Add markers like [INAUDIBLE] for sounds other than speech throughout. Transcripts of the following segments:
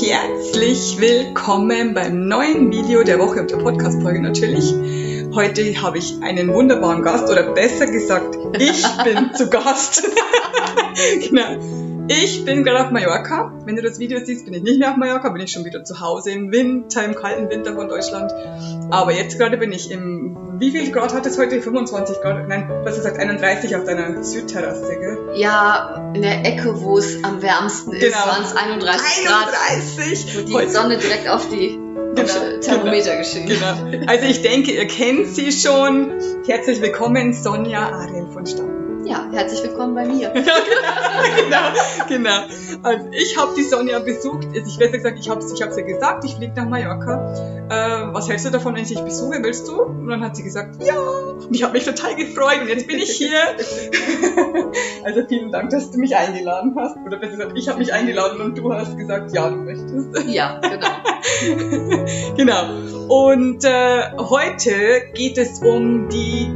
Herzlich willkommen beim neuen Video der Woche und der Podcast-Folge natürlich. Heute habe ich einen wunderbaren Gast oder besser gesagt, ich bin zu Gast. [LAUGHS] genau. Ich bin gerade auf Mallorca. Wenn du das Video siehst, bin ich nicht mehr auf Mallorca, bin ich schon wieder zu Hause im Winter, im kalten Winter von Deutschland. Aber jetzt gerade bin ich im, wie viel Grad hat es heute? 25 Grad? Nein, was du sagst, 31 auf deiner Südterrasse, gell? Ja, in der Ecke, wo es am wärmsten ist, Genau. waren es 31 Grad. 31! Wo die Sonne direkt auf die Genau, Thermometer geschehen. Genau. Also ich denke, ihr kennt sie schon. Herzlich willkommen, Sonja Ariel von Stamm. Ja, herzlich willkommen bei mir. [LAUGHS] genau, genau. Also ich habe die Sonja besucht. Ich besser gesagt, ich habe ich hab's gesagt, ich fliege nach Mallorca. Äh, was hältst du davon, wenn ich dich besuche? Willst du? Und dann hat sie gesagt, ja. Und ich habe mich total gefreut und jetzt bin ich hier. [LAUGHS] also vielen Dank, dass du mich eingeladen hast. Oder besser gesagt, ich habe mich eingeladen und du hast gesagt, ja, du möchtest. Ja, genau. [LAUGHS] Genau. Und äh, heute geht es um die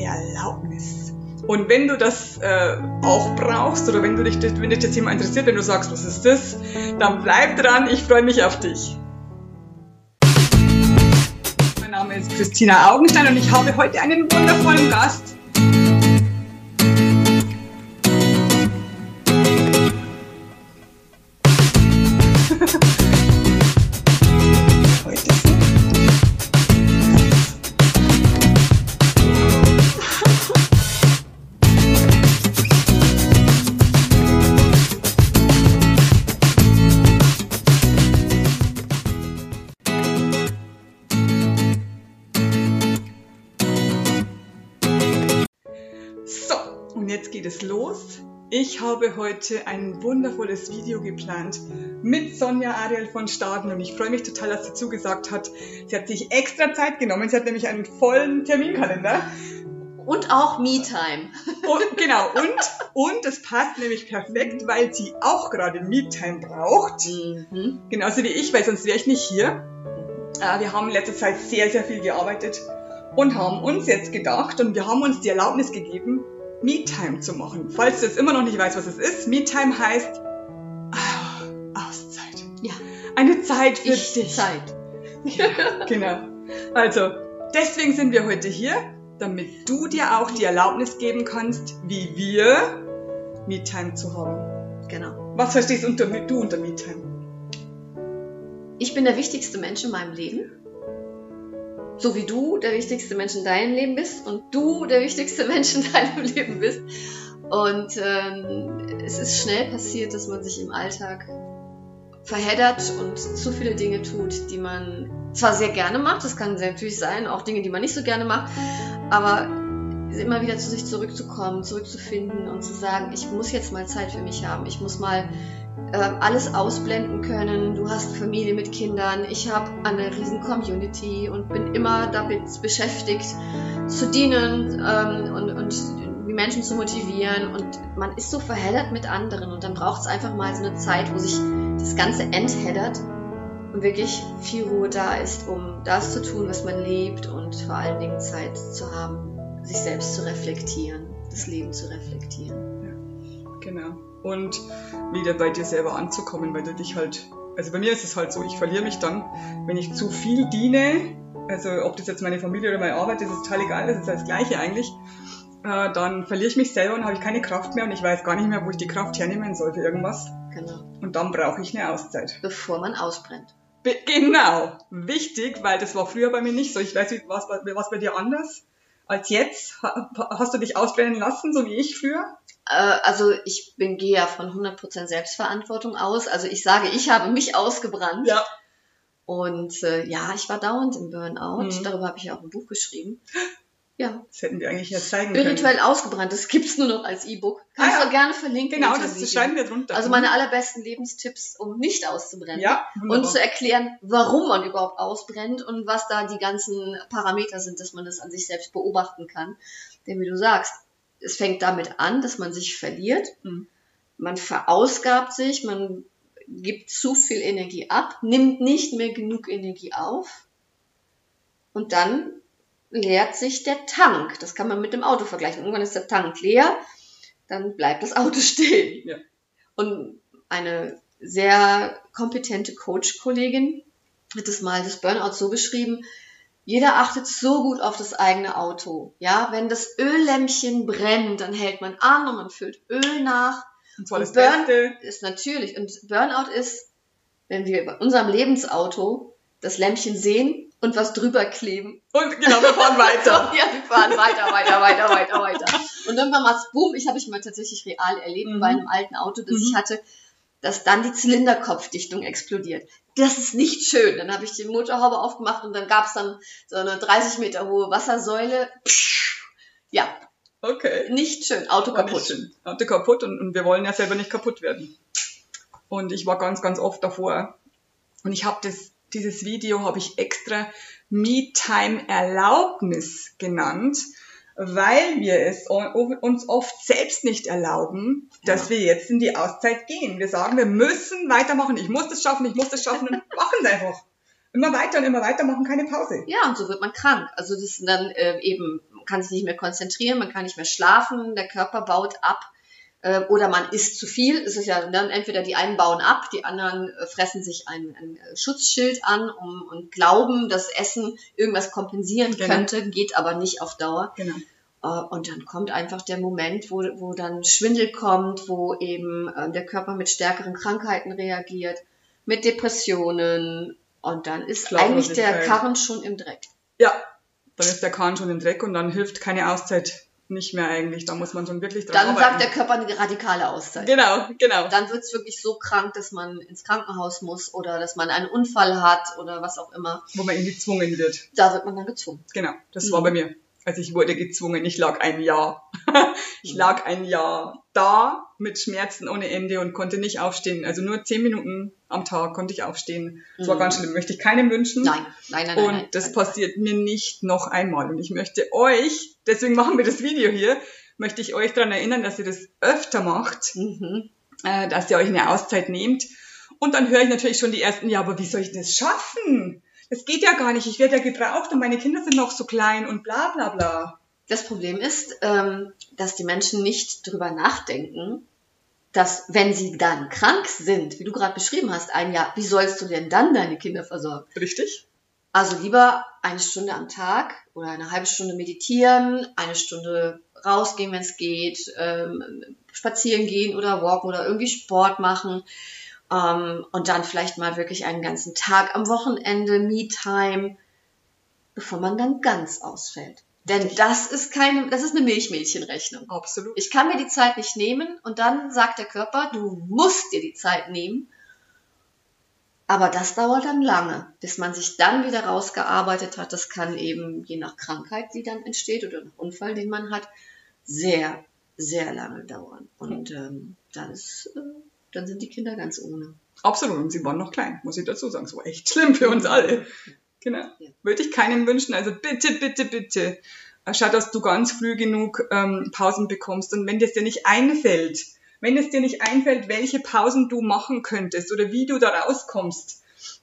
Me-Time-Erlaubnis. Und wenn du das äh, auch brauchst oder wenn, du dich, wenn dich das Thema interessiert, wenn du sagst, was ist das, dann bleib dran, ich freue mich auf dich. Mein Name ist Christina Augenstein und ich habe heute einen wundervollen Gast. Jetzt geht es los. Ich habe heute ein wundervolles Video geplant mit Sonja Ariel von Staden und ich freue mich total, dass sie zugesagt hat. Sie hat sich extra Zeit genommen. Sie hat nämlich einen vollen Terminkalender. Und auch Me-Time. Genau, und, und es passt nämlich perfekt, weil sie auch gerade Me-Time braucht. Mhm. Genauso wie ich, weil sonst wäre ich nicht hier. Äh, wir haben in letzter Zeit sehr, sehr viel gearbeitet und haben uns jetzt gedacht und wir haben uns die Erlaubnis gegeben, Me-Time zu machen. Falls du jetzt immer noch nicht weißt, was es ist, Me-Time heißt ah, Auszeit. Ja. Eine Zeit für Ich dich. Zeit. Genau. Also, deswegen sind wir heute hier, damit du dir auch die Erlaubnis geben kannst, wie wir Me-Time zu haben. Genau. Was verstehst unter, du unter Me-Time? Ich bin der wichtigste Mensch in meinem Leben. So wie du der wichtigste Mensch in deinem Leben bist und du der wichtigste [LAUGHS] Mensch in deinem Leben bist. Und ähm, es ist schnell passiert, dass man sich im Alltag verheddert und zu viele Dinge tut, die man zwar sehr gerne macht, das kann sehr natürlich sein, auch Dinge, die man nicht so gerne macht, aber immer wieder zu sich zurückzukommen, zurückzufinden und zu sagen, ich muss jetzt mal Zeit für mich haben, ich muss mal alles ausblenden können. Du hast Familie mit Kindern, ich habe eine riesen Community und bin immer damit beschäftigt, zu dienen ähm, und, und die Menschen zu motivieren. Und man ist so verheddert mit anderen und dann braucht es einfach mal so eine Zeit, wo sich das Ganze entheddert und wirklich viel Ruhe da ist, um das zu tun, was man lebt und vor allen Dingen Zeit zu haben, sich selbst zu reflektieren, das Leben zu reflektieren. Genau. Und wieder bei dir selber anzukommen, weil du dich halt, also bei mir ist es halt so, ich verliere mich dann, wenn ich zu viel diene, also ob das jetzt meine Familie oder meine Arbeit ist, ist total egal, das ist das Gleiche eigentlich, äh, dann verliere ich mich selber und habe ich keine Kraft mehr und ich weiß gar nicht mehr, wo ich die Kraft hernehmen soll für irgendwas. Genau. Und dann brauche ich eine Auszeit. Bevor man ausbrennt. Be genau, wichtig, weil das war früher bei mir nicht so. Ich weiß nicht, was, was bei dir anders als jetzt? Ha- Hast du dich ausbrennen lassen, so wie ich früher? Äh, also ich bin, gehe ja von 100% Selbstverantwortung aus. Also ich sage, ich habe mich ausgebrannt. Ja. Und äh, ja, ich war dauernd im Burnout. Mhm. Darüber habe ich auch ein Buch geschrieben. [LAUGHS] Ja, Das hätten wir eigentlich ja zeigen können. spirituell ausgebrannt. Das gibt's nur noch als E-Book. Ah, Kannst ja. du gerne verlinken. Genau, das schreiben wir drunter. Also meine allerbesten Lebenstipps, um nicht auszubrennen. Ja, Und zu erklären, warum man überhaupt ausbrennt und was da die ganzen Parameter sind, dass man das an sich selbst beobachten kann. Denn wie du sagst, es fängt damit an, dass man sich verliert, Mhm. man verausgabt sich, man gibt zu viel Energie ab, nimmt nicht mehr genug Energie auf und dann leert sich der Tank. Das kann man mit dem Auto vergleichen. Irgendwann ist der Tank leer, dann bleibt das Auto [LAUGHS] stehen. Ja. Und eine sehr kompetente Coach-Kollegin hat es mal das Burnout so beschrieben, jeder achtet so gut auf das eigene Auto. Ja, wenn das Öllämpchen brennt, dann hält man an und man füllt Öl nach. Und zwar das Und Burn Beste. ist natürlich. Und Burnout ist, wenn wir bei unserem Lebensauto das Lämpchen sehen und was drüber kleben. Und genau, wir fahren weiter. [LAUGHS] ja, wir fahren weiter, weiter, weiter, weiter, weiter. Und irgendwann macht's Boom. Ich habe ich mal tatsächlich real erlebt Mhm. bei einem alten Auto, das Mhm. ich hatte, dass dann die Zylinderkopfdichtung explodiert. Das ist nicht schön. Dann habe ich die Motorhaube aufgemacht und dann gab's dann so eine 30 Meter hohe Wassersäule. Ja, Okay. nicht schön. Auto War kaputt. schön. Auto kaputt und, und wir wollen ja selber nicht kaputt werden. Und ich war ganz, ganz oft davor. Und ich habe das, dieses Video habe ich extra Me-Time-Erlaubnis genannt, weil wir es uns oft selbst nicht erlauben, dass Ja. wir jetzt in die Auszeit gehen. Wir sagen, wir müssen weitermachen. Ich muss das schaffen, ich muss das schaffen und machen es einfach. Immer weiter und immer weiter machen, keine Pause. Ja, und so wird man krank. Also das ist dann äh, eben, man kann sich nicht mehr konzentrieren, man kann nicht mehr schlafen, der Körper baut ab äh, oder man isst zu viel. Es ist ja dann entweder die einen bauen ab, die anderen äh, fressen sich ein, ein äh, Schutzschild an um, und glauben, dass Essen irgendwas kompensieren Genau. könnte, geht aber nicht auf Dauer. Genau. Äh, Und dann kommt einfach der Moment, wo, wo dann Schwindel kommt, wo eben äh, der Körper mit stärkeren Krankheiten reagiert, mit Depressionen. Und dann ist eigentlich der. Karren schon im Dreck. Ja, dann ist der Kahn schon im Dreck und dann hilft keine Auszeit nicht mehr eigentlich. Da muss man schon wirklich dran Dann arbeiten. sagt der Körper eine radikale Auszeit. Genau, genau. Dann wird es wirklich so krank, dass man ins Krankenhaus muss oder dass man einen Unfall hat oder was auch immer. Wo man irgendwie gezwungen wird. Da wird man dann gezwungen. Genau, das Mhm. war bei mir. Also ich wurde gezwungen, ich lag ein Jahr. [LAUGHS] ich Mhm. lag ein Jahr da mit Schmerzen ohne Ende und konnte nicht aufstehen. Also nur zehn Minuten am Tag konnte ich aufstehen. Das war Mhm. ganz schlimm. Möchte ich keinem wünschen. Nein, nein, nein, nein. Und nein, das nein. passiert mir nicht noch einmal. Und ich möchte euch, deswegen machen wir das Video hier, möchte ich euch daran erinnern, dass ihr das öfter macht, Mhm. äh, dass ihr euch eine Auszeit nehmt. Und dann höre ich natürlich schon die ersten, ja, aber wie soll ich das schaffen? Das geht ja gar nicht. Ich werde ja gebraucht und meine Kinder sind noch so klein und bla bla bla. Das Problem ist, ähm, dass die Menschen nicht drüber nachdenken, dass wenn sie dann krank sind, wie du gerade beschrieben hast, ein Jahr, wie sollst du denn dann deine Kinder versorgen? Richtig? Also lieber eine Stunde am Tag oder eine halbe Stunde meditieren, eine Stunde rausgehen, wenn es geht, ähm, spazieren gehen oder walken oder irgendwie Sport machen ähm, und dann vielleicht mal wirklich einen ganzen Tag am Wochenende, Me-Time, bevor man dann ganz ausfällt. Denn das ist keine, das ist eine Milchmädchenrechnung. Absolut. Ich kann mir die Zeit nicht nehmen und dann sagt der Körper, du musst dir die Zeit nehmen. Aber das dauert dann lange, bis man sich dann wieder rausgearbeitet hat. Das kann eben je nach Krankheit, die dann entsteht oder nach Unfall, den man hat, sehr, sehr lange dauern. Und ähm, dann, ist, äh, dann sind die Kinder ganz ohne. Absolut. Und sie waren noch klein, muss ich dazu sagen. Es war echt schlimm für uns alle. Genau. Ja. Würde ich keinem wünschen. Also bitte, bitte, bitte. äh, Schau, dass du ganz früh genug ähm, Pausen bekommst. Und wenn dir dir nicht einfällt, wenn es dir nicht einfällt, welche Pausen du machen könntest oder wie du da rauskommst,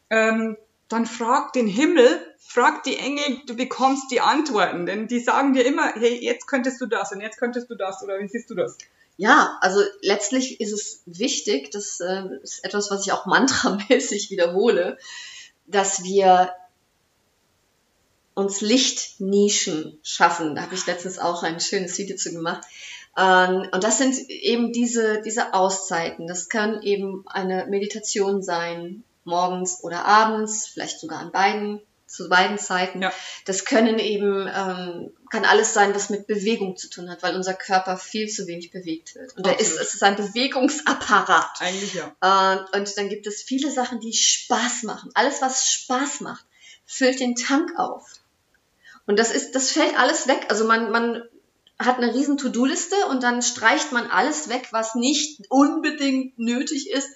ähm, dann frag den Himmel, frag die Engel, du bekommst die Antworten. Denn die sagen dir immer, hey, jetzt könntest du das und jetzt könntest du das oder wie siehst du das? Ja, also letztlich ist es wichtig, das äh, ist etwas, was ich auch mantramäßig [LAUGHS] wiederhole, dass wir uns Lichtnischen schaffen. Da habe ich letztens auch ein schönes Video zu gemacht. Ähm, und das sind eben diese, diese Auszeiten. Das kann eben eine Meditation sein, morgens oder abends, vielleicht sogar an beiden, zu beiden Zeiten. Ja. Das können eben, ähm, kann alles sein, was mit Bewegung zu tun hat, weil unser Körper viel zu wenig bewegt wird. Und er ist, Absolut. es ist ein Bewegungsapparat. Eigentlich ja. Äh, und dann gibt es viele Sachen, die Spaß machen. Alles, was Spaß macht, füllt den Tank auf. Und das ist, das fällt alles weg. Also man, man hat eine riesen To-Do-Liste und dann streicht man alles weg, was nicht unbedingt nötig ist.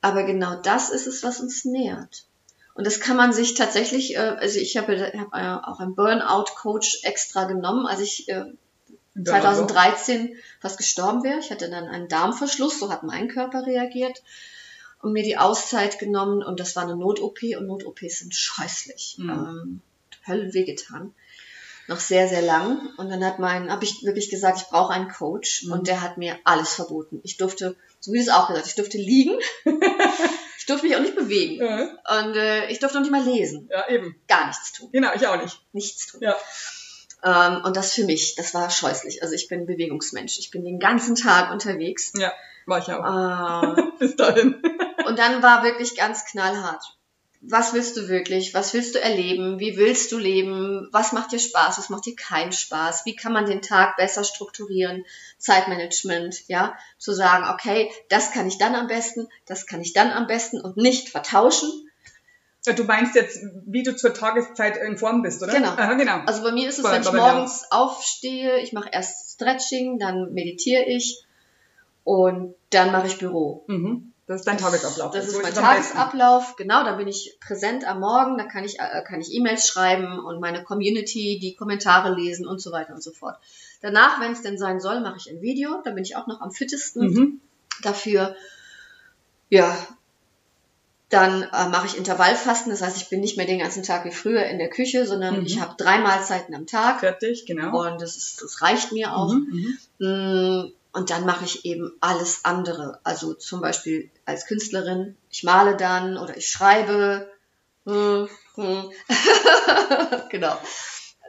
Aber genau das ist es, was uns nährt. Und das kann man sich tatsächlich, äh, also ich habe hab äh, auch einen Burnout-Coach extra genommen, als ich äh, 2013 fast gestorben wäre. Ich hatte dann einen Darmverschluss, so hat mein Körper reagiert und mir die Auszeit genommen und das war eine Not-OP und Not-OPs sind scheußlich. Mhm. Ähm, Hölle wehgetan. Noch sehr, sehr lang. Und dann hat mein, habe ich wirklich gesagt, ich brauche einen Coach. Mhm. Und der hat mir alles verboten. Ich durfte, so wie du es auch gesagt, ich durfte liegen. [LAUGHS] ich durfte mich auch nicht bewegen. Ja, Und äh, ich durfte auch nicht mal lesen. ja, eben. Gar nichts tun. Genau, ich auch nicht. Nichts tun. Ja. Ähm, und das für mich, das war scheußlich. Also ich bin Bewegungsmensch. Ich bin den ganzen Tag unterwegs. Ja, war ich auch. Äh, [LAUGHS] Bis dahin. und dann war wirklich ganz knallhart. Was willst du wirklich? Was willst du erleben? Wie willst du leben? Was macht dir Spaß? Was macht dir keinen Spaß? Wie kann man den Tag besser strukturieren? Zeitmanagement, ja, zu sagen, okay, das kann ich dann am besten, das kann ich dann am besten und nicht vertauschen. Du meinst jetzt, wie du zur Tageszeit in Form bist, oder? Genau. Aha, genau. Also bei mir ist es, wenn ich morgens aufstehe, ich mache erst Stretching, dann meditiere ich und dann mache ich Büro. Mhm. Das ist dein Tagesablauf. Das ist So mein. Tagesablauf, genau, da bin ich präsent am Morgen, da kann ich, äh, kann ich E-Mails schreiben und meine Community, die Kommentare lesen und so weiter und so fort. Danach, wenn es denn sein soll, mache ich ein Video, da bin ich auch noch am fittesten Mhm. dafür. Ja, dann äh, mache ich Intervallfasten, das heißt, ich bin nicht mehr den ganzen Tag wie früher in der Küche, sondern Mhm. ich habe drei Mahlzeiten am Tag Fertig, genau. und das, ist, das reicht mir auch. Mhm. Mhm. Und dann mache ich eben alles andere. Also zum Beispiel als Künstlerin, ich male dann oder ich schreibe. Hm, hm. [LAUGHS] genau.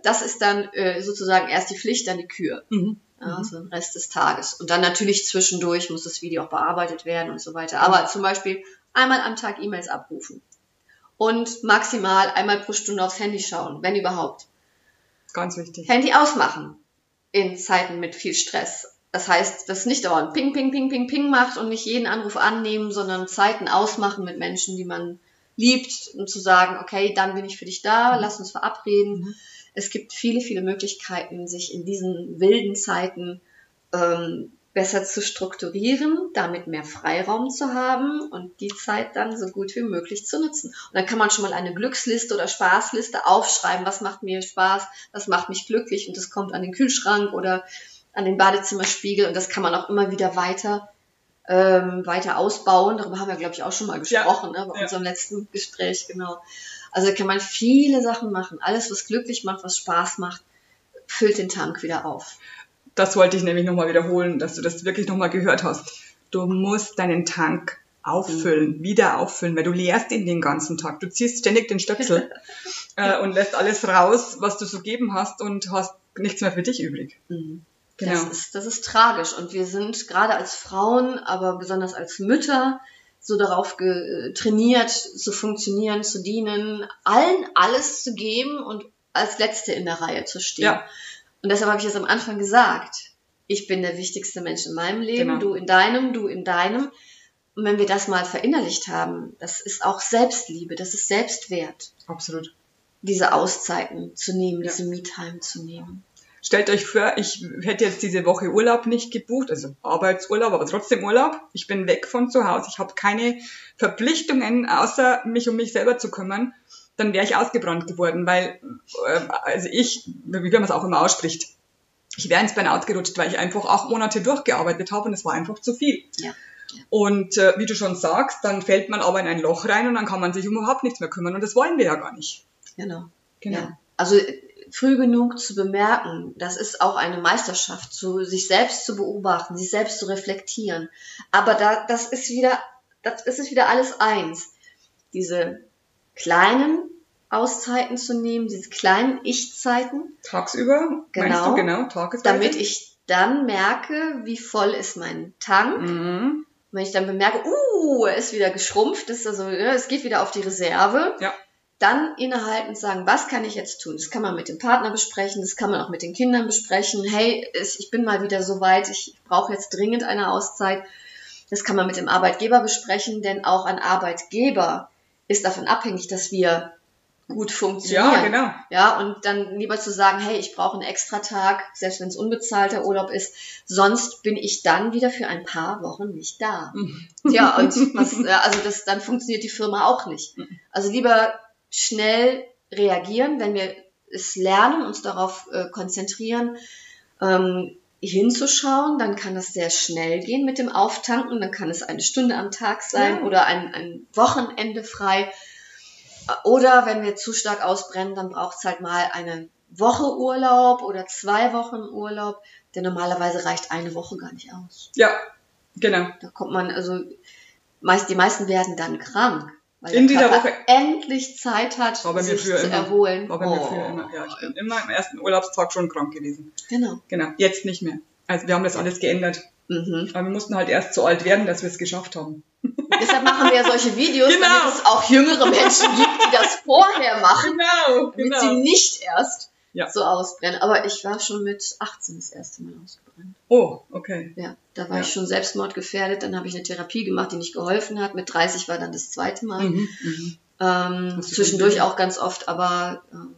Das ist dann äh, sozusagen erst die Pflicht, dann die Kür. Mhm. Ja, so den Rest des Tages. Und dann natürlich zwischendurch muss das Video auch bearbeitet werden und so weiter. Aber zum Beispiel einmal am Tag E-Mails abrufen. Und maximal einmal pro Stunde aufs Handy schauen, wenn überhaupt. Ganz wichtig. Handy ausmachen in Zeiten mit viel Stress. Das heißt, das nicht dauernd ping, ping, ping, ping, ping macht und nicht jeden Anruf annehmen, sondern Zeiten ausmachen mit Menschen, die man liebt und zu sagen, okay, dann bin ich für dich da, lass uns verabreden. Mhm. Es gibt viele, viele Möglichkeiten, sich in diesen wilden Zeiten ähm, besser zu strukturieren, damit mehr Freiraum zu haben und die Zeit dann so gut wie möglich zu nutzen. Und dann kann man schon mal eine Glücksliste oder Spaßliste aufschreiben, was macht mir Spaß, was macht mich glücklich und das kommt an den Kühlschrank oder an den Badezimmerspiegel und das kann man auch immer wieder weiter ähm, weiter ausbauen. Darüber haben wir, glaube ich, auch schon mal gesprochen, ne, bei ja. unserem letzten Gespräch, genau. Also kann man viele Sachen machen. Alles, was glücklich macht, was Spaß macht, füllt den Tank wieder auf. Das wollte ich nämlich nochmal wiederholen, dass du das wirklich nochmal gehört hast. Du musst deinen Tank auffüllen, wieder auffüllen, weil du leerst ihn den ganzen Tag. Du ziehst ständig den Stöpsel [LAUGHS] äh, und lässt alles raus, was du so geben hast und hast nichts mehr für dich übrig. Mhm. Genau. Das, ist, das ist tragisch. Und wir sind gerade als Frauen, aber besonders als Mütter, so darauf ge- trainiert, zu funktionieren, zu dienen, allen alles zu geben und als Letzte in der Reihe zu stehen. Ja. Und deshalb habe ich es am Anfang gesagt. Ich bin der wichtigste Mensch in meinem Leben, Genau. du in deinem, du in deinem. Und wenn wir das mal verinnerlicht haben, das ist auch Selbstliebe, das ist Selbstwert, Absolut. diese Auszeiten zu nehmen, Ja. diese Me-Time zu nehmen. Stellt euch vor, ich hätte jetzt diese Woche Urlaub nicht gebucht, also Arbeitsurlaub, aber trotzdem Urlaub. Ich bin weg von zu Hause. Ich habe keine Verpflichtungen, außer mich um mich selber zu kümmern. Dann wäre ich ausgebrannt geworden, weil, äh, also ich, wie man es auch immer ausspricht, ich wäre ins Burnout gerutscht, weil ich einfach acht Monate durchgearbeitet habe und es war einfach zu viel. Ja. Und äh, wie du schon sagst, dann fällt man aber in ein Loch rein und dann kann man sich um überhaupt nichts mehr kümmern. Und das wollen wir ja gar nicht. Genau. Genau. Ja. Also früh genug zu bemerken, das ist auch eine Meisterschaft, zu sich selbst zu beobachten, sich selbst zu reflektieren. Aber da, das ist wieder, das ist wieder alles eins. Diese kleinen Auszeiten zu nehmen, diese kleinen Ich-Zeiten, Tagsüber, Genau. du genau, tagesweise? damit ich dann merke, wie voll ist mein Tank. Mhm. Wenn ich dann bemerke, uh, er ist wieder geschrumpft, ist also, es geht wieder auf die Reserve, Ja. Dann innehalten und sagen, was kann ich jetzt tun? Das kann man mit dem Partner besprechen, das kann man auch mit den Kindern besprechen. Hey, ich bin mal wieder so weit, ich brauche jetzt dringend eine Auszeit. Das kann man mit dem Arbeitgeber besprechen, denn auch ein Arbeitgeber ist davon abhängig, dass wir gut funktionieren. Ja, genau. Ja, und dann lieber zu sagen, hey, ich brauche einen extra Tag, selbst wenn es unbezahlter Urlaub ist, sonst bin ich dann wieder für ein paar Wochen nicht da. Mhm. Ja, und [LAUGHS] was, äh, also das, dann funktioniert die Firma auch nicht. Mhm. Also lieber schnell reagieren, wenn wir es lernen, uns darauf äh, konzentrieren, ähm, hinzuschauen, dann kann das sehr schnell gehen mit dem Auftanken, dann kann es eine Stunde am Tag sein Ja. oder ein, ein Wochenende frei. Oder wenn wir zu stark ausbrennen, dann braucht es halt mal eine Woche Urlaub oder zwei Wochen Urlaub, denn normalerweise reicht eine Woche gar nicht aus. Ja, genau. Da kommt man, also meist, die meisten werden dann krank. Weil In dieser Woche- endlich Zeit hat, sich zu immer. erholen. War bei mir Oh. früher immer. Ja, ich bin immer am ersten Urlaubstag schon krank gewesen. Genau. Genau, jetzt nicht mehr. Also wir haben das alles geändert. Mhm. Aber wir mussten halt erst so alt werden, dass wir es geschafft haben. [LAUGHS] Deshalb machen wir ja solche Videos, Genau. damit es auch jüngere Menschen gibt, die das vorher machen, Genau, damit sie nicht erst Ja. so ausbrennen. Aber ich war schon mit 18 das erste Mal ausgebrannt. Oh, okay. Ja, da war Ja. ich schon selbstmordgefährdet. Dann habe ich eine Therapie gemacht, die nicht geholfen hat. Mit 30 war dann das zweite Mal. Mhm, mhm. Ähm, zwischendurch auch ganz oft, aber ähm,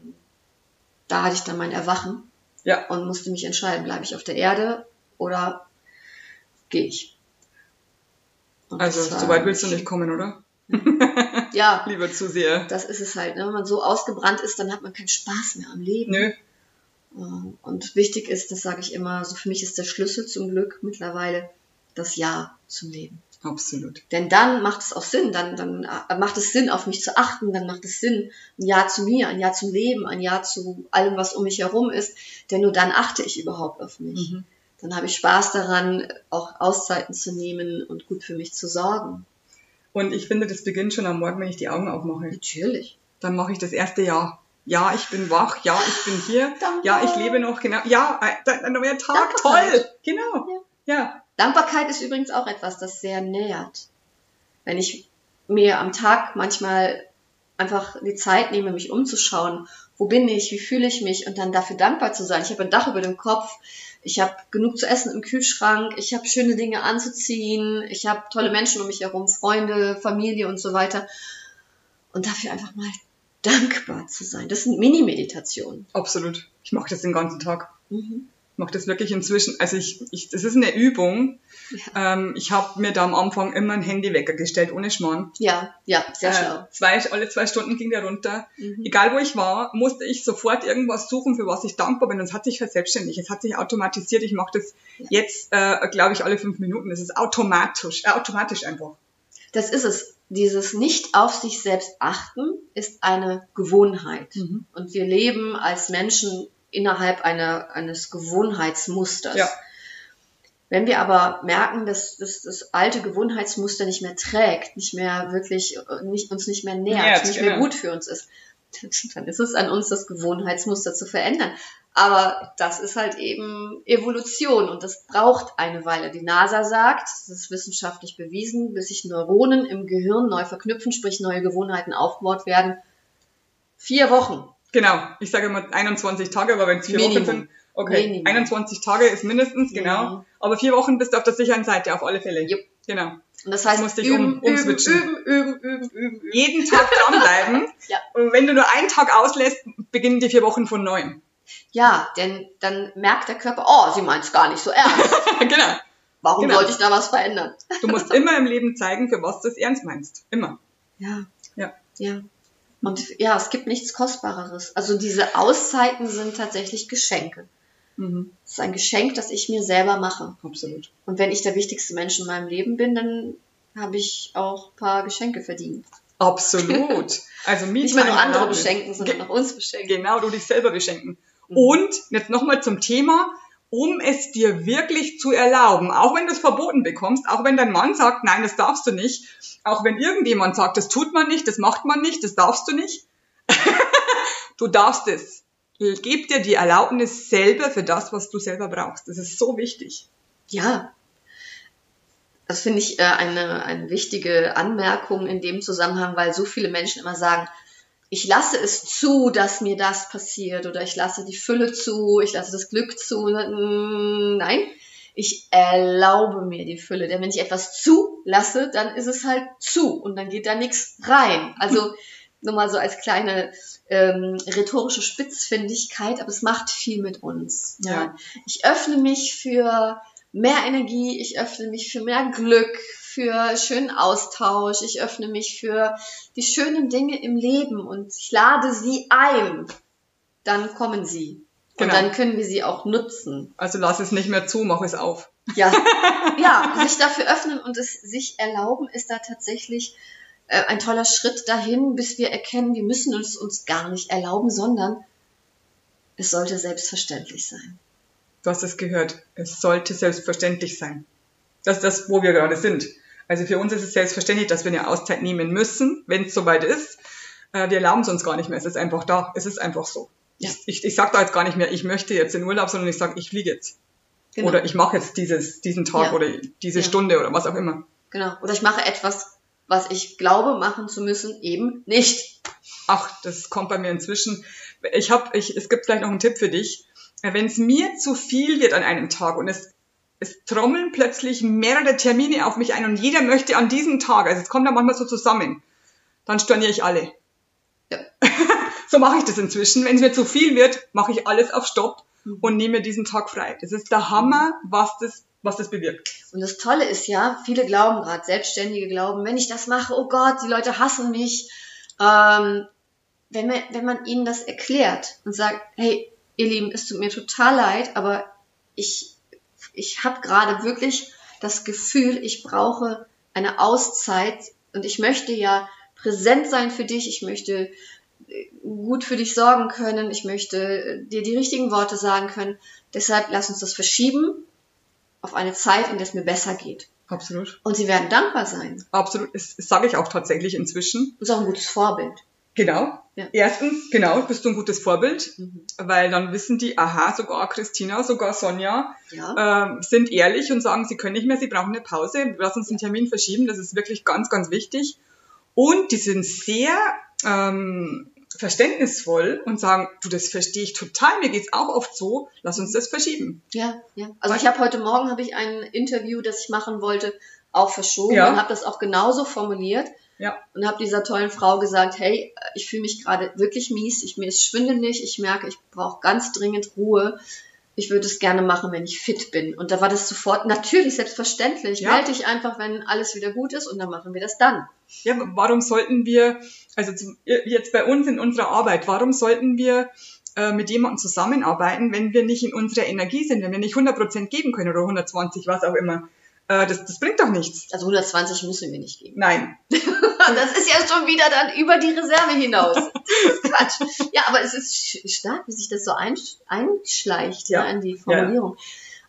da hatte ich dann mein Erwachen Ja, und musste mich entscheiden, bleibe ich auf der Erde oder gehe ich. Und also so weit willst du nicht kommen, oder? [LAUGHS] Ja, Lieber zu sehr. das ist es halt. Ne? Wenn man so ausgebrannt ist, dann hat man keinen Spaß mehr am Leben. Nö. Äh, Und wichtig ist, das sage ich immer, so für mich ist der Schlüssel zum Glück mittlerweile das Ja zum Leben. Absolut. Denn dann macht es auch Sinn, dann, dann äh, macht es Sinn, auf mich zu achten, dann macht es Sinn, ein Ja zu mir, ein Ja zum Leben, ein Ja zu allem, was um mich herum ist. Denn nur dann achte ich überhaupt auf mich. Mhm. Dann habe ich Spaß daran, auch Auszeiten zu nehmen und gut für mich zu sorgen. Und ich finde, das beginnt schon am Morgen, wenn ich die Augen aufmache. Natürlich. Dann mache ich das erste Ja. Ja, ich bin wach. Ja, ich bin hier. Danke. Ja, ich lebe noch. Genau. Ja, ein, ein neuer Tag. Toll. Genau. Ja. Dankbarkeit ist übrigens auch etwas, das sehr nährt. Wenn ich mir am Tag manchmal einfach die Zeit nehme, mich umzuschauen, wo bin ich, wie fühle ich mich und dann dafür dankbar zu sein. Ich habe ein Dach über dem Kopf, ich habe genug zu essen im Kühlschrank, ich habe schöne Dinge anzuziehen, ich habe tolle Menschen um mich herum, Freunde, Familie und so weiter. Und dafür einfach mal dankbar zu sein. Das sind Mini-Meditationen. Absolut. Ich mache das den ganzen Tag. Mhm. Ich mache das wirklich inzwischen. Also ich, ich das ist eine Übung. Ähm, ich habe mir da am Anfang immer ein Handywecker gestellt, ohne Schmarrn. Ja, ja, sehr Äh, schlau. zwei, alle zwei Stunden ging der runter. Mhm. Egal wo ich war, musste ich sofort irgendwas suchen, für was ich dankbar bin. Und es hat sich verselbstständigt. Es hat sich automatisiert. Ich mache das Ja. jetzt, äh, glaube ich, alle fünf Minuten. Das ist automatisch, äh, automatisch einfach. Das ist es. Dieses nicht auf sich selbst achten ist eine Gewohnheit. Mhm. Und wir leben als Menschen innerhalb einer, eines Gewohnheitsmusters. Ja. Wenn wir aber merken, dass, dass das alte Gewohnheitsmuster nicht mehr trägt, nicht mehr wirklich, nicht, uns nicht mehr nährt, Nährt, nicht mehr genau. gut für uns ist, [LAUGHS] dann ist es an uns, das Gewohnheitsmuster zu verändern. Aber das ist halt eben Evolution und das braucht eine Weile. Die NASA sagt, das ist wissenschaftlich bewiesen, bis sich Neuronen im Gehirn neu verknüpfen, sprich neue Gewohnheiten aufgebaut werden. Vier Wochen. Genau. Ich sage immer 21 Tage, aber wenn es vier Minimum. Wochen sind, okay. Minimum. 21 Tage ist mindestens, genau. Mhm. Aber vier Wochen bist du auf der sicheren Seite, auf alle Fälle. Jupp. Genau. Und das heißt, musst dich üben, um- üben, umswitchen. üben, üben, üben, üben, üben. Jeden Tag dranbleiben. [LAUGHS] Ja. Und wenn du nur einen Tag auslässt, beginnen die vier Wochen von neuem. Ja, denn dann merkt der Körper, oh, sie meint es gar nicht so ernst. [LAUGHS] genau. Warum Genau. sollte ich da was verändern? Du musst [LAUGHS] immer im Leben zeigen, für was du es ernst meinst. Immer. Ja. Ja. Ja. Und ja, es gibt nichts Kostbareres. Also diese Auszeiten sind tatsächlich Geschenke. Mhm. Es ist ein Geschenk, das ich mir selber mache. Absolut. Und wenn ich der wichtigste Mensch in meinem Leben bin, dann habe ich auch ein paar Geschenke verdient. Absolut. [LAUGHS] Also Nicht mehr nur andere beschenken, sondern auch uns beschenken. Genau, du dich selber beschenken. Mhm. Und jetzt nochmal zum Thema, um es dir wirklich zu erlauben, auch wenn du es verboten bekommst, auch wenn dein Mann sagt, nein, das darfst du nicht, auch wenn irgendjemand sagt, das tut man nicht, das macht man nicht, das darfst du nicht, [LAUGHS] du darfst es. Gib dir die Erlaubnis selber für das, was du selber brauchst. Das ist so wichtig. Ja. Das finde ich äh, eine, eine wichtige Anmerkung in dem Zusammenhang, weil so viele Menschen immer sagen, ich lasse es zu, dass mir das passiert oder ich lasse die Fülle zu, ich lasse das Glück zu. Mm, Nein, ich erlaube mir die Fülle. Denn wenn ich etwas zulasse, dann ist es halt zu und dann geht da nichts rein. Also [LAUGHS] nur mal so als kleine ähm, rhetorische Spitzfindigkeit, aber es macht viel mit uns. Ja. Ich öffne mich für mehr Energie, ich öffne mich für mehr Glück, für schönen Austausch, ich öffne mich für die schönen Dinge im Leben und ich lade sie ein. Dann kommen sie. Und Genau. dann können wir sie auch nutzen. Also lass es nicht mehr zu, mach es auf. Ja, [LAUGHS] ja, sich dafür öffnen und es sich erlauben, ist da tatsächlich äh, ein toller Schritt dahin, bis wir erkennen, wir müssen es uns gar nicht erlauben, sondern es sollte selbstverständlich sein. Du hast es gehört. Es sollte selbstverständlich sein. Das ist das, wo wir gerade sind. Also für uns ist es selbstverständlich, dass wir eine Auszeit nehmen müssen, wenn es soweit ist. Äh, wir erlauben es uns gar nicht mehr. Es ist einfach da. Es ist einfach so. Ja. Ich, ich, ich sage da jetzt gar nicht mehr, ich möchte jetzt in Urlaub, sondern ich sage, ich fliege jetzt. Genau. Oder ich mache jetzt dieses, diesen Tag Ja. oder diese Ja. Stunde oder was auch immer. Genau. Oder ich mache etwas, was ich glaube machen zu müssen, eben nicht. Ach, das kommt bei mir inzwischen. Ich habe, ich, es gibt vielleicht noch einen Tipp für dich. Wenn es mir zu viel wird an einem Tag und es, es trommeln plötzlich mehrere Termine auf mich ein und jeder möchte an diesem Tag, also es kommt dann manchmal so zusammen, dann storniere ich alle. Ja. [LAUGHS] so mache ich das inzwischen. Wenn es mir zu viel wird, mache ich alles auf Stopp Mhm. und nehme diesen Tag frei. Das ist der Hammer, was das, was das bewirkt. Und das Tolle ist ja, viele glauben gerade, Selbstständige glauben, wenn ich das mache, oh Gott, die Leute hassen mich. Ähm, wenn, man, wenn man ihnen das erklärt und sagt, hey, ihr Lieben, es tut mir total leid, aber ich, ich habe gerade wirklich das Gefühl, ich brauche eine Auszeit und ich möchte ja präsent sein für dich, ich möchte äh, gut für dich sorgen können, ich möchte äh, dir die richtigen Worte sagen können. Deshalb lass uns das verschieben auf eine Zeit, in der es mir besser geht. Absolut. Und sie werden dankbar sein. Absolut. Das, das sage ich auch tatsächlich inzwischen. Das ist auch ein gutes Vorbild. Genau. Ja. Erstens, genau, bist du ein gutes Vorbild, Mhm. weil dann wissen die, aha, sogar Christina, sogar Sonja Ja. ähm, sind ehrlich und sagen, sie können nicht mehr, sie brauchen eine Pause, lass uns den Termin verschieben, das ist wirklich ganz, ganz wichtig. Und die sind sehr ähm, verständnisvoll und sagen, du, das verstehe ich total, mir geht's auch oft so, lass uns das verschieben. Ja, ja. Also ich habe heute Morgen habe ich ein Interview, das ich machen wollte, auch verschoben Ja. und habe das auch genauso formuliert Ja. und habe dieser tollen Frau gesagt, hey, ich fühle mich gerade wirklich mies, ich mir ist schwindelig, ich merke, ich brauche ganz dringend Ruhe. Ich würde es gerne machen, wenn ich fit bin. Und da war das sofort [LAUGHS] natürlich selbstverständlich. Ja. Melde dich einfach, wenn alles wieder gut ist und dann machen wir das dann. Ja, warum sollten wir, also zum, jetzt bei uns in unserer Arbeit, warum sollten wir äh, mit jemandem zusammenarbeiten, wenn wir nicht in unserer Energie sind, wenn wir nicht 100% geben können oder 120, was auch immer? Äh, das, das bringt doch nichts. Also 120 müssen wir nicht geben. Nein. [LAUGHS] Das ist ja schon wieder dann über die Reserve hinaus. [LAUGHS] Das ist Quatsch. Ja, aber es ist stark, wie sich das so einsch einschleicht Ja. ja. in die Formulierung.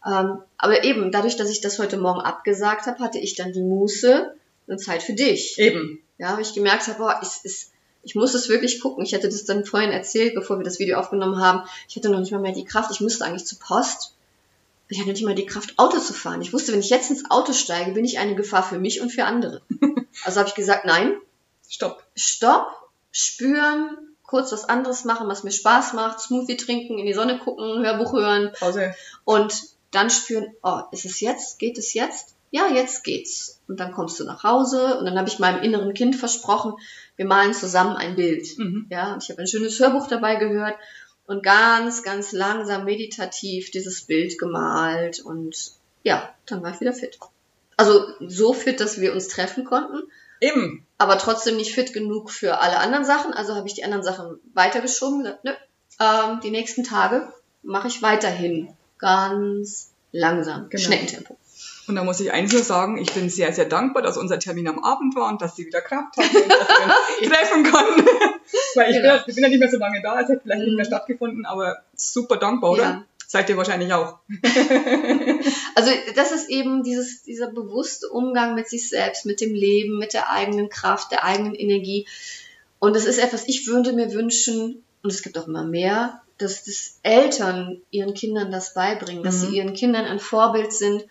Ähm, aber eben, dadurch, dass ich das heute Morgen abgesagt habe, hatte ich dann die Muße, eine Zeit für dich. Eben. Ja, weil ich gemerkt habe, boah, es ist, ich muss es wirklich gucken. Ich hätte das dann vorhin erzählt, bevor wir das Video aufgenommen haben. Ich hatte noch nicht mal mehr die Kraft. Ich müsste eigentlich zur Post. Ich hatte nicht mal die Kraft, Auto zu fahren. Ich wusste, wenn ich jetzt ins Auto steige, bin ich eine Gefahr für mich und für andere. [LAUGHS] Also habe ich gesagt, nein, Stopp. Stopp, spüren, kurz was anderes machen, was mir Spaß macht, Smoothie trinken, in die Sonne gucken, Hörbuch hören Pause. und dann spüren, oh, ist es jetzt? Geht es jetzt? Ja, jetzt geht's. Und dann kommst du nach Hause und dann habe ich meinem inneren Kind versprochen, wir malen zusammen ein Bild. Mhm. Ja, und ich habe ein schönes Hörbuch dabei gehört und ganz, ganz langsam meditativ dieses Bild gemalt und ja, dann war ich wieder fit. Also so fit, dass wir uns treffen konnten, Eben. aber trotzdem nicht fit genug für alle anderen Sachen. Also habe ich die anderen Sachen weitergeschoben. Gesagt, nö, ähm, die nächsten Tage mache ich weiterhin ganz langsam, Genau. Schneckentempo. Und da muss ich eins nur sagen, ich bin sehr, sehr dankbar, dass unser Termin am Abend war und dass sie wieder Kraft hat und dass wir uns [LAUGHS] treffen konnten. Weil ich, Genau. bin, ich bin ja nicht mehr so lange da, es hätte vielleicht nicht mehr Mhm. stattgefunden, aber super dankbar, oder? Ja. Seid ihr wahrscheinlich auch. [LAUGHS] Also das ist eben dieses, dieser bewusste Umgang mit sich selbst, mit dem Leben, mit der eigenen Kraft, der eigenen Energie. Und das ist etwas, ich würde mir wünschen, und es gibt auch immer mehr, dass das Eltern ihren Kindern das beibringen, dass Mhm. sie ihren Kindern ein Vorbild sind. Und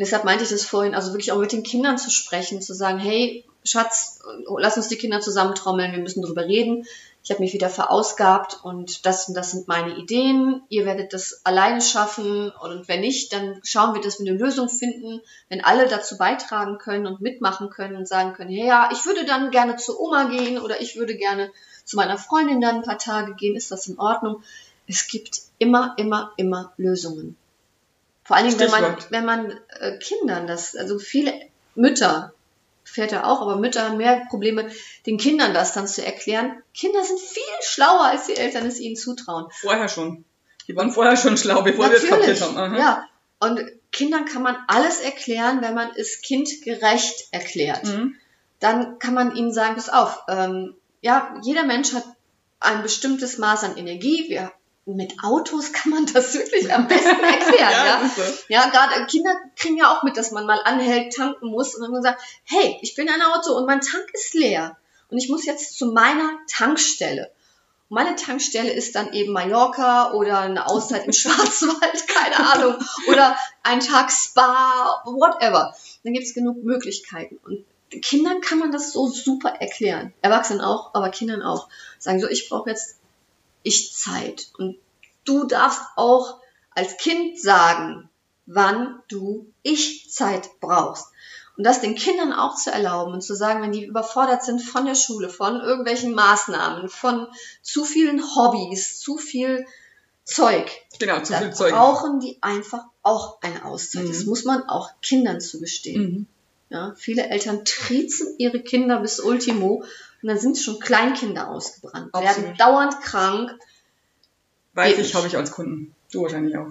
deshalb meinte ich das vorhin, also wirklich auch mit den Kindern zu sprechen, zu sagen, hey, Schatz, lass uns die Kinder zusammentrommeln, wir müssen drüber reden. Ich habe mich wieder verausgabt und das, das sind meine Ideen. Ihr werdet das alleine schaffen und wenn nicht, dann schauen wir, dass wir eine Lösung finden, wenn alle dazu beitragen können und mitmachen können und sagen können, ja, ich würde dann gerne zu Oma gehen oder ich würde gerne zu meiner Freundin dann ein paar Tage gehen, ist das in Ordnung? Es gibt immer, immer, immer Lösungen. Vor allen Dingen, wenn man, wenn man äh, Kindern das, also viele Mütter, Väter auch, aber Mütter haben mehr Probleme, den Kindern das dann zu erklären. Kinder sind viel schlauer, als die Eltern es ihnen zutrauen. Vorher schon. Die waren vorher schon schlau, bevor wir es kapiert haben. Aha. ja. Und Kindern kann man alles erklären, wenn man es kindgerecht erklärt. Mhm. Dann kann man ihnen sagen, pass auf, ähm, ja, jeder Mensch hat ein bestimmtes Maß an Energie. Wir mit Autos kann man das wirklich am besten erklären. [LAUGHS] ja, so. ja gerade Kinder kriegen ja auch mit, dass man mal anhält, tanken muss und dann man sagt, hey, ich bin ein Auto und mein Tank ist leer und ich muss jetzt zu meiner Tankstelle. Und meine Tankstelle ist dann eben Mallorca oder eine Auszeit im [LAUGHS] Schwarzwald, keine Ahnung, oder ein Tag Spa, whatever. Dann gibt es genug Möglichkeiten. Und Kindern kann man das so super erklären. Erwachsenen auch, aber Kindern auch. Sagen so, ich brauche jetzt Ich-Zeit. Und du darfst auch als Kind sagen, wann du Ich-Zeit brauchst. Und das den Kindern auch zu erlauben und zu sagen, wenn die überfordert sind von der Schule, von irgendwelchen Maßnahmen, von zu vielen Hobbys, zu viel Zeug, Genau, zu viel Zeug. brauchen die einfach auch eine Auszeit. Mhm. Das muss man auch Kindern zugestehen. Mhm. Ja, viele Eltern triezen ihre Kinder bis Ultimo und dann sind schon Kleinkinder ausgebrannt, Absolut. werden dauernd krank. Weiß Geht ich, habe ich als Kunden. Du wahrscheinlich auch.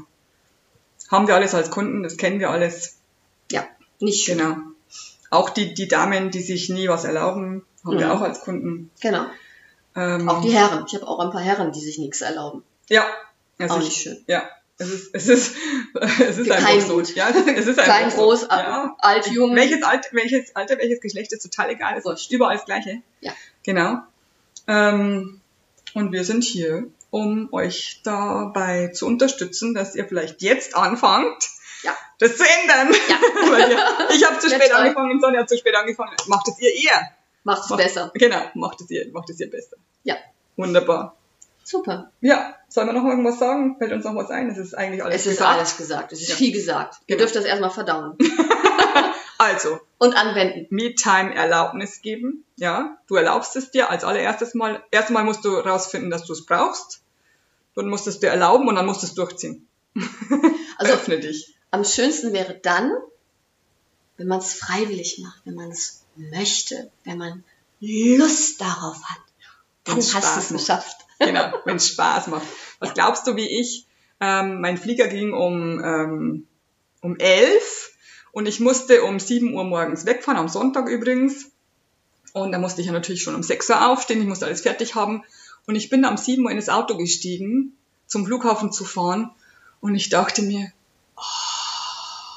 Haben wir alles als Kunden, das kennen wir alles. Ja, nicht schön. Genau. Auch die, die Damen, die sich nie was erlauben, haben wir Mhm. auch als Kunden. Genau. Ähm, Auch die Herren. Ich habe auch ein paar Herren, die sich nichts erlauben. Ja. Es Auch ist, nicht schön. Ja. Es ist, es ist, [LAUGHS] es ist einfach so. Ja, es ist, es ist Klein, so. groß, ja. alt, jung. Welches Alter, welches Alter, welches Geschlecht ist total egal. Es ist überall das Gleiche. Ja. Genau. Ähm, und wir sind hier, um euch dabei zu unterstützen, dass ihr vielleicht jetzt anfangt, Ja. das zu ändern. Ja. [LAUGHS] Wir, ich habe zu spät angefangen, Sonja hat zu spät angefangen. Macht es ihr eher. Macht es besser. Genau, macht es ihr, macht es ihr besser. Ja. Wunderbar. Super. Ja, sollen wir noch irgendwas sagen? Fällt uns noch was ein? Es ist eigentlich alles Es ist gesagt. alles gesagt. Es ist Ja. viel gesagt. Ihr Genau. dürft das erstmal verdauen [LAUGHS] Also, und anwenden. Me-Time-Erlaubnis geben. Ja, du erlaubst es dir als allererstes Mal. Erstmal musst du rausfinden, dass du es brauchst. Dann musst du es dir erlauben und dann musst du es durchziehen. [LAUGHS] Also Öffne dich. am schönsten wäre dann, wenn man es freiwillig macht, wenn man es möchte, wenn man Lust darauf hat. Dann hast du es geschafft. Genau, wenn es Spaß macht. Was glaubst du, wie ich? Ähm, mein Flieger ging um, ähm, um elf und ich musste um 7 Uhr morgens wegfahren, am Sonntag übrigens. Und da musste ich ja natürlich schon um 6 Uhr aufstehen, ich musste alles fertig haben. Und ich bin um 7 Uhr in das Auto gestiegen, zum Flughafen zu fahren. Und ich dachte mir, oh,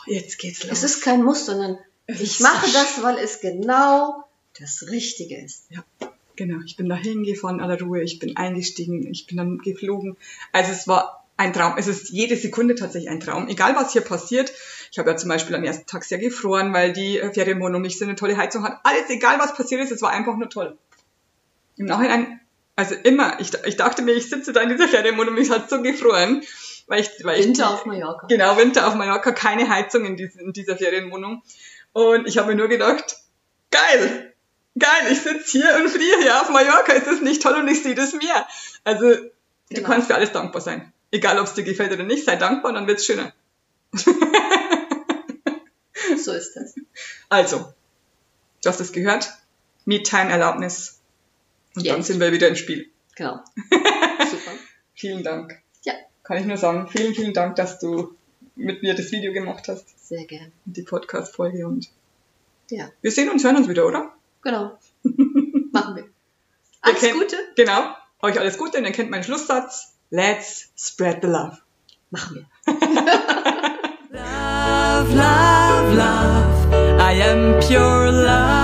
jetzt geht's los. Es ist kein Muss, sondern ich mache das, weil es genau das Richtige ist. Ja, genau. Ich bin da hingefahren in aller Ruhe. Ich bin eingestiegen. Ich bin dann geflogen. Also es war ein Traum. Es ist jede Sekunde tatsächlich ein Traum. Egal was hier passiert. Ich habe ja zum Beispiel am ersten Tag sehr gefroren, weil die Ferienwohnung nicht so eine tolle Heizung hat. Alles egal was passiert ist, es war einfach nur toll. Im Nachhinein, also immer, ich, ich dachte mir, ich sitze da in dieser Ferienwohnung und ich hat so gefroren, weil ich, weil ich Winter auf Mallorca. Genau, Winter auf Mallorca, keine Heizung in, dies- in dieser Ferienwohnung. Und ich habe mir nur gedacht, geil, geil, ich sitze hier und friere hier auf Mallorca, ist das nicht toll und ich sehe das Meer. Also, du Genau. kannst für alles dankbar sein. Egal, ob es dir gefällt oder nicht, sei dankbar, dann wird's schöner. [LAUGHS] So ist das. Also, du hast es gehört, Me-Time-Erlaubnis. Und dann Jetzt. sind wir wieder im Spiel. Genau. [LAUGHS] Super. Vielen Dank. Ja, Kann ich nur sagen, vielen, vielen Dank, dass du mit mir das Video gemacht hast sehr gern. und die Podcast-Folge und Ja, wir sehen uns, hören uns wieder, oder? Genau. [LAUGHS] Machen wir. Alles kennt- Gute. Genau. Euch alles Gute und ihr kennt meinen Schlusssatz. Let's spread the love. Machen wir. [LAUGHS] Love, love, love. I am pure love.